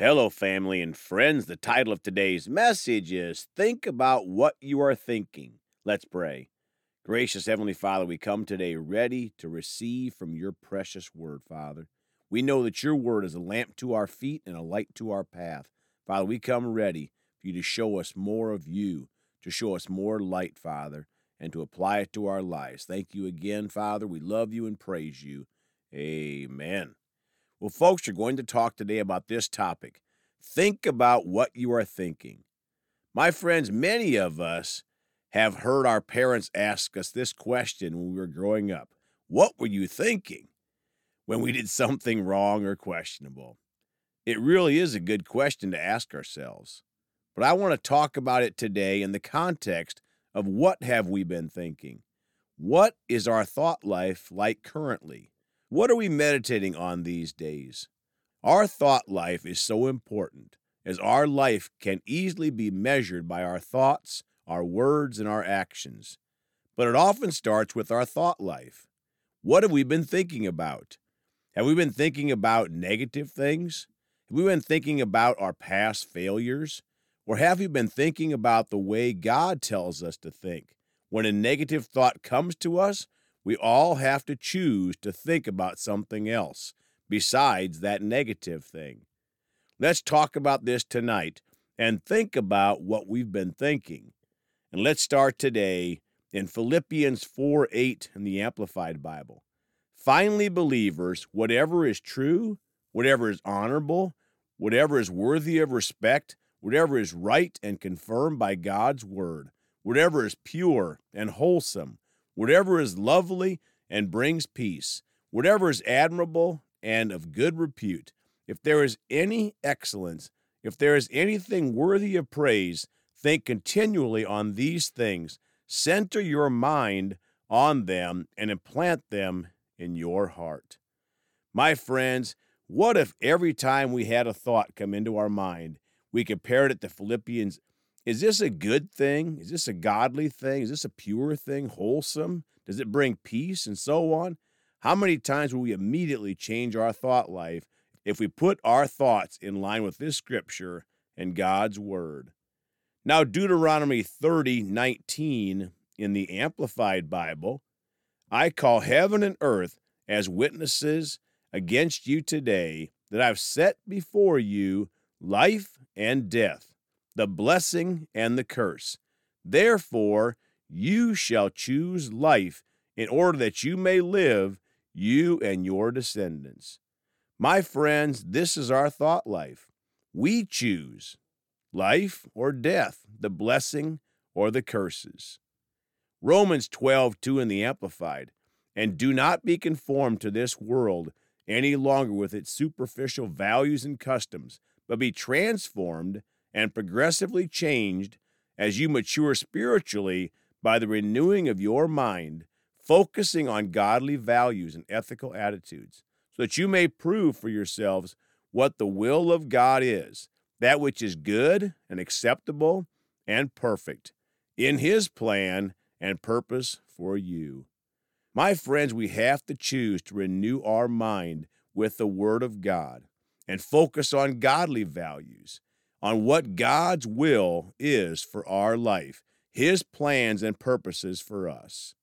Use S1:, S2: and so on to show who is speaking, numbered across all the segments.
S1: Hello, family and friends. The title of today's message is Think About What You Are Thinking. Let's pray. Gracious Heavenly Father, we come today ready to receive from your precious word, Father. We know that your word is a lamp to our feet and a light to our path. Father, we come ready for you to show us more of you, to show us more light, Father, and to apply it to our lives. Thank you again, Father. We love you and praise you. Amen. Well, folks, you're going to talk today about this topic. Think about what you are thinking. My friends, many of us have heard our parents ask us this question when we were growing up What were you thinking when we did something wrong or questionable? It really is a good question to ask ourselves. But I want to talk about it today in the context of what have we been thinking? What is our thought life like currently? What are we meditating on these days? Our thought life is so important, as our life can easily be measured by our thoughts, our words, and our actions. But it often starts with our thought life. What have we been thinking about? Have we been thinking about negative things? Have we been thinking about our past failures? Or have we been thinking about the way God tells us to think? When a negative thought comes to us, we all have to choose to think about something else besides that negative thing. Let's talk about this tonight and think about what we've been thinking. And let's start today in Philippians 4 8 in the Amplified Bible. Finally, believers, whatever is true, whatever is honorable, whatever is worthy of respect, whatever is right and confirmed by God's word, whatever is pure and wholesome, whatever is lovely and brings peace, whatever is admirable and of good repute, if there is any excellence, if there is anything worthy of praise, think continually on these things. Center your mind on them and implant them in your heart. My friends, what if every time we had a thought come into our mind, we compared it to Philippians is this a good thing? Is this a godly thing? Is this a pure thing, wholesome? Does it bring peace and so on? How many times will we immediately change our thought life if we put our thoughts in line with this scripture and God's word? Now, Deuteronomy 30 19 in the Amplified Bible, I call heaven and earth as witnesses against you today that I've set before you life and death the blessing and the curse. Therefore, you shall choose life in order that you may live, you and your descendants. My friends, this is our thought life. We choose life or death, the blessing or the curses. Romans 12, 2 in the Amplified. And do not be conformed to this world any longer with its superficial values and customs, but be transformed and progressively changed as you mature spiritually by the renewing of your mind, focusing on godly values and ethical attitudes, so that you may prove for yourselves what the will of God is, that which is good and acceptable and perfect in His plan and purpose for you. My friends, we have to choose to renew our mind with the Word of God and focus on godly values on what God's will is for our life, His plans and purposes for us.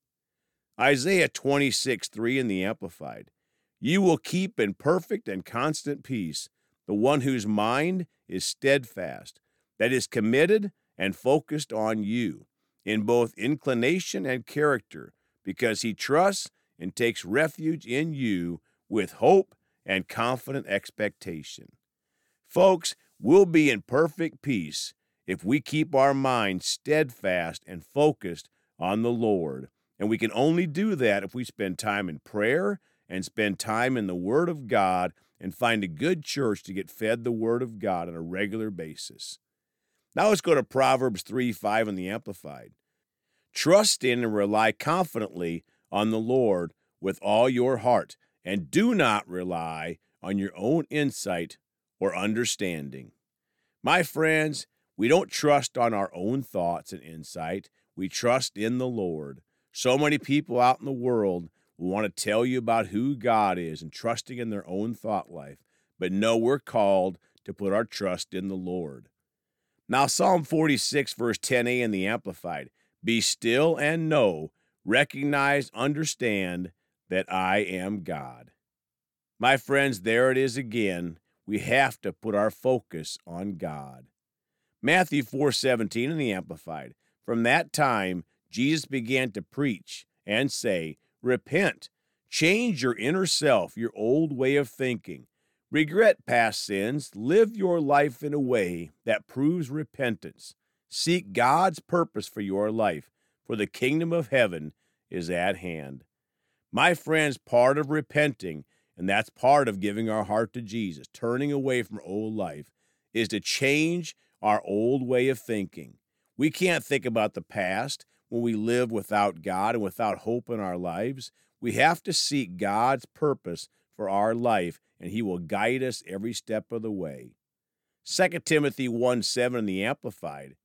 S1: Isaiah 26, 3 in the Amplified. You will keep in perfect and constant peace the one whose mind is steadfast, that is committed and focused on you in both inclination and character, because he trusts and takes refuge in you with hope and confident expectation. Folks, We'll be in perfect peace if we keep our minds steadfast and focused on the Lord. And we can only do that if we spend time in prayer and spend time in the Word of God and find a good church to get fed the Word of God on a regular basis. Now let's go to Proverbs 3 5 in the Amplified. Trust in and rely confidently on the Lord with all your heart, and do not rely on your own insight or understanding. My friends, we don't trust on our own thoughts and insight. We trust in the Lord. So many people out in the world will want to tell you about who God is and trusting in their own thought life. But no, we're called to put our trust in the Lord. Now, Psalm 46, verse 10a in the Amplified Be still and know, recognize, understand that I am God. My friends, there it is again. We have to put our focus on God. Matthew 4:17 in the Amplified. From that time Jesus began to preach and say, "Repent, change your inner self, your old way of thinking. Regret past sins, live your life in a way that proves repentance. Seek God's purpose for your life, for the kingdom of heaven is at hand. My friends, part of repenting, and that's part of giving our heart to Jesus, turning away from old life, is to change our old way of thinking. We can't think about the past when we live without God and without hope in our lives. We have to seek God's purpose for our life, and He will guide us every step of the way. 2 Timothy 1 7 in the Amplified.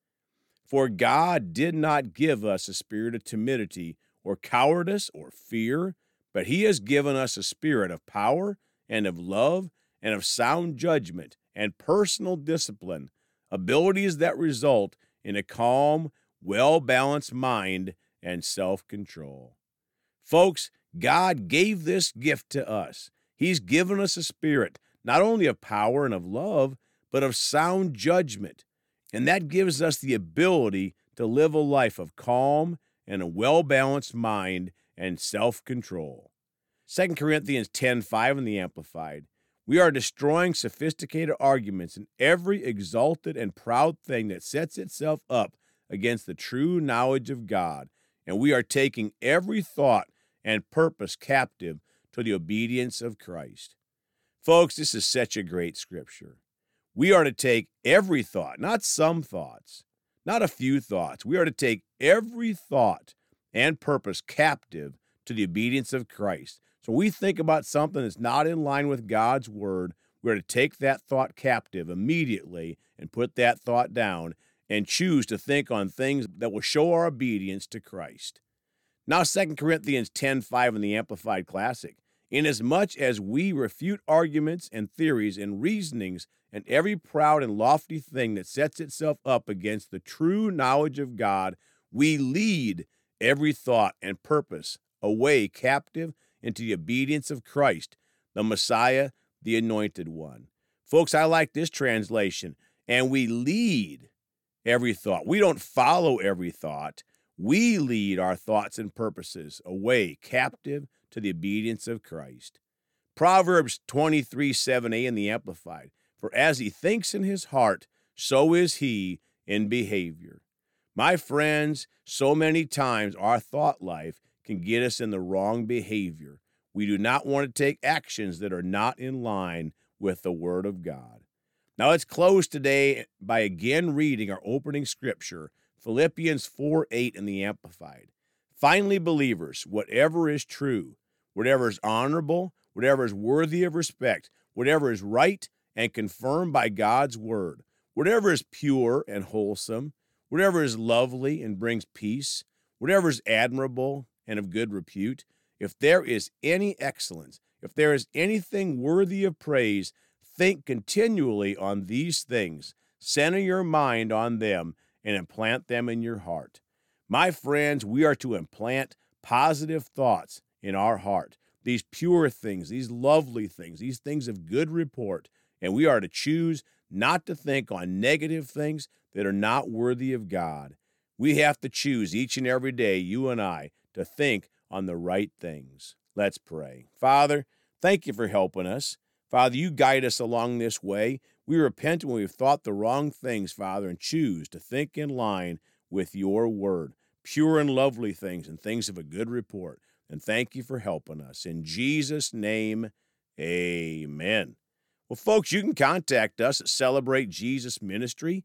S1: For God did not give us a spirit of timidity or cowardice or fear, but He has given us a spirit of power and of love and of sound judgment and personal discipline, abilities that result in a calm, well balanced mind and self control. Folks, God gave this gift to us. He's given us a spirit, not only of power and of love, but of sound judgment. And that gives us the ability to live a life of calm and a well balanced mind and self control. 2 Corinthians 10:5 in the Amplified. We are destroying sophisticated arguments and every exalted and proud thing that sets itself up against the true knowledge of God, and we are taking every thought and purpose captive to the obedience of Christ. Folks, this is such a great scripture. We are to take every thought, not some thoughts, not a few thoughts. We are to take every thought and purpose captive to the obedience of Christ. So we think about something that's not in line with God's word, we're to take that thought captive immediately and put that thought down and choose to think on things that will show our obedience to Christ. Now 2 Corinthians 10:5 in the Amplified Classic. Inasmuch as we refute arguments and theories and reasonings and every proud and lofty thing that sets itself up against the true knowledge of God, we lead every thought and purpose away captive into the obedience of Christ, the Messiah, the Anointed One. Folks, I like this translation. And we lead every thought. We don't follow every thought. We lead our thoughts and purposes away captive to the obedience of Christ. Proverbs 23 7a in the Amplified. For as he thinks in his heart, so is he in behavior. My friends, so many times our thought life can get us in the wrong behavior. We do not want to take actions that are not in line with the Word of God. Now let's close today by again reading our opening scripture, Philippians 4 8 in the Amplified. Finally, believers, whatever is true, whatever is honorable, whatever is worthy of respect, whatever is right and confirmed by God's word, whatever is pure and wholesome, whatever is lovely and brings peace, whatever is admirable and of good repute, if there is any excellence, if there is anything worthy of praise, think continually on these things. Center your mind on them and implant them in your heart. My friends, we are to implant positive thoughts in our heart, these pure things, these lovely things, these things of good report, and we are to choose not to think on negative things that are not worthy of God. We have to choose each and every day, you and I, to think on the right things. Let's pray. Father, thank you for helping us. Father, you guide us along this way. We repent when we've thought the wrong things, Father, and choose to think in line with your word, pure and lovely things and things of a good report. And thank you for helping us. In Jesus' name, amen. Well, folks, you can contact us at Celebrate Jesus Ministry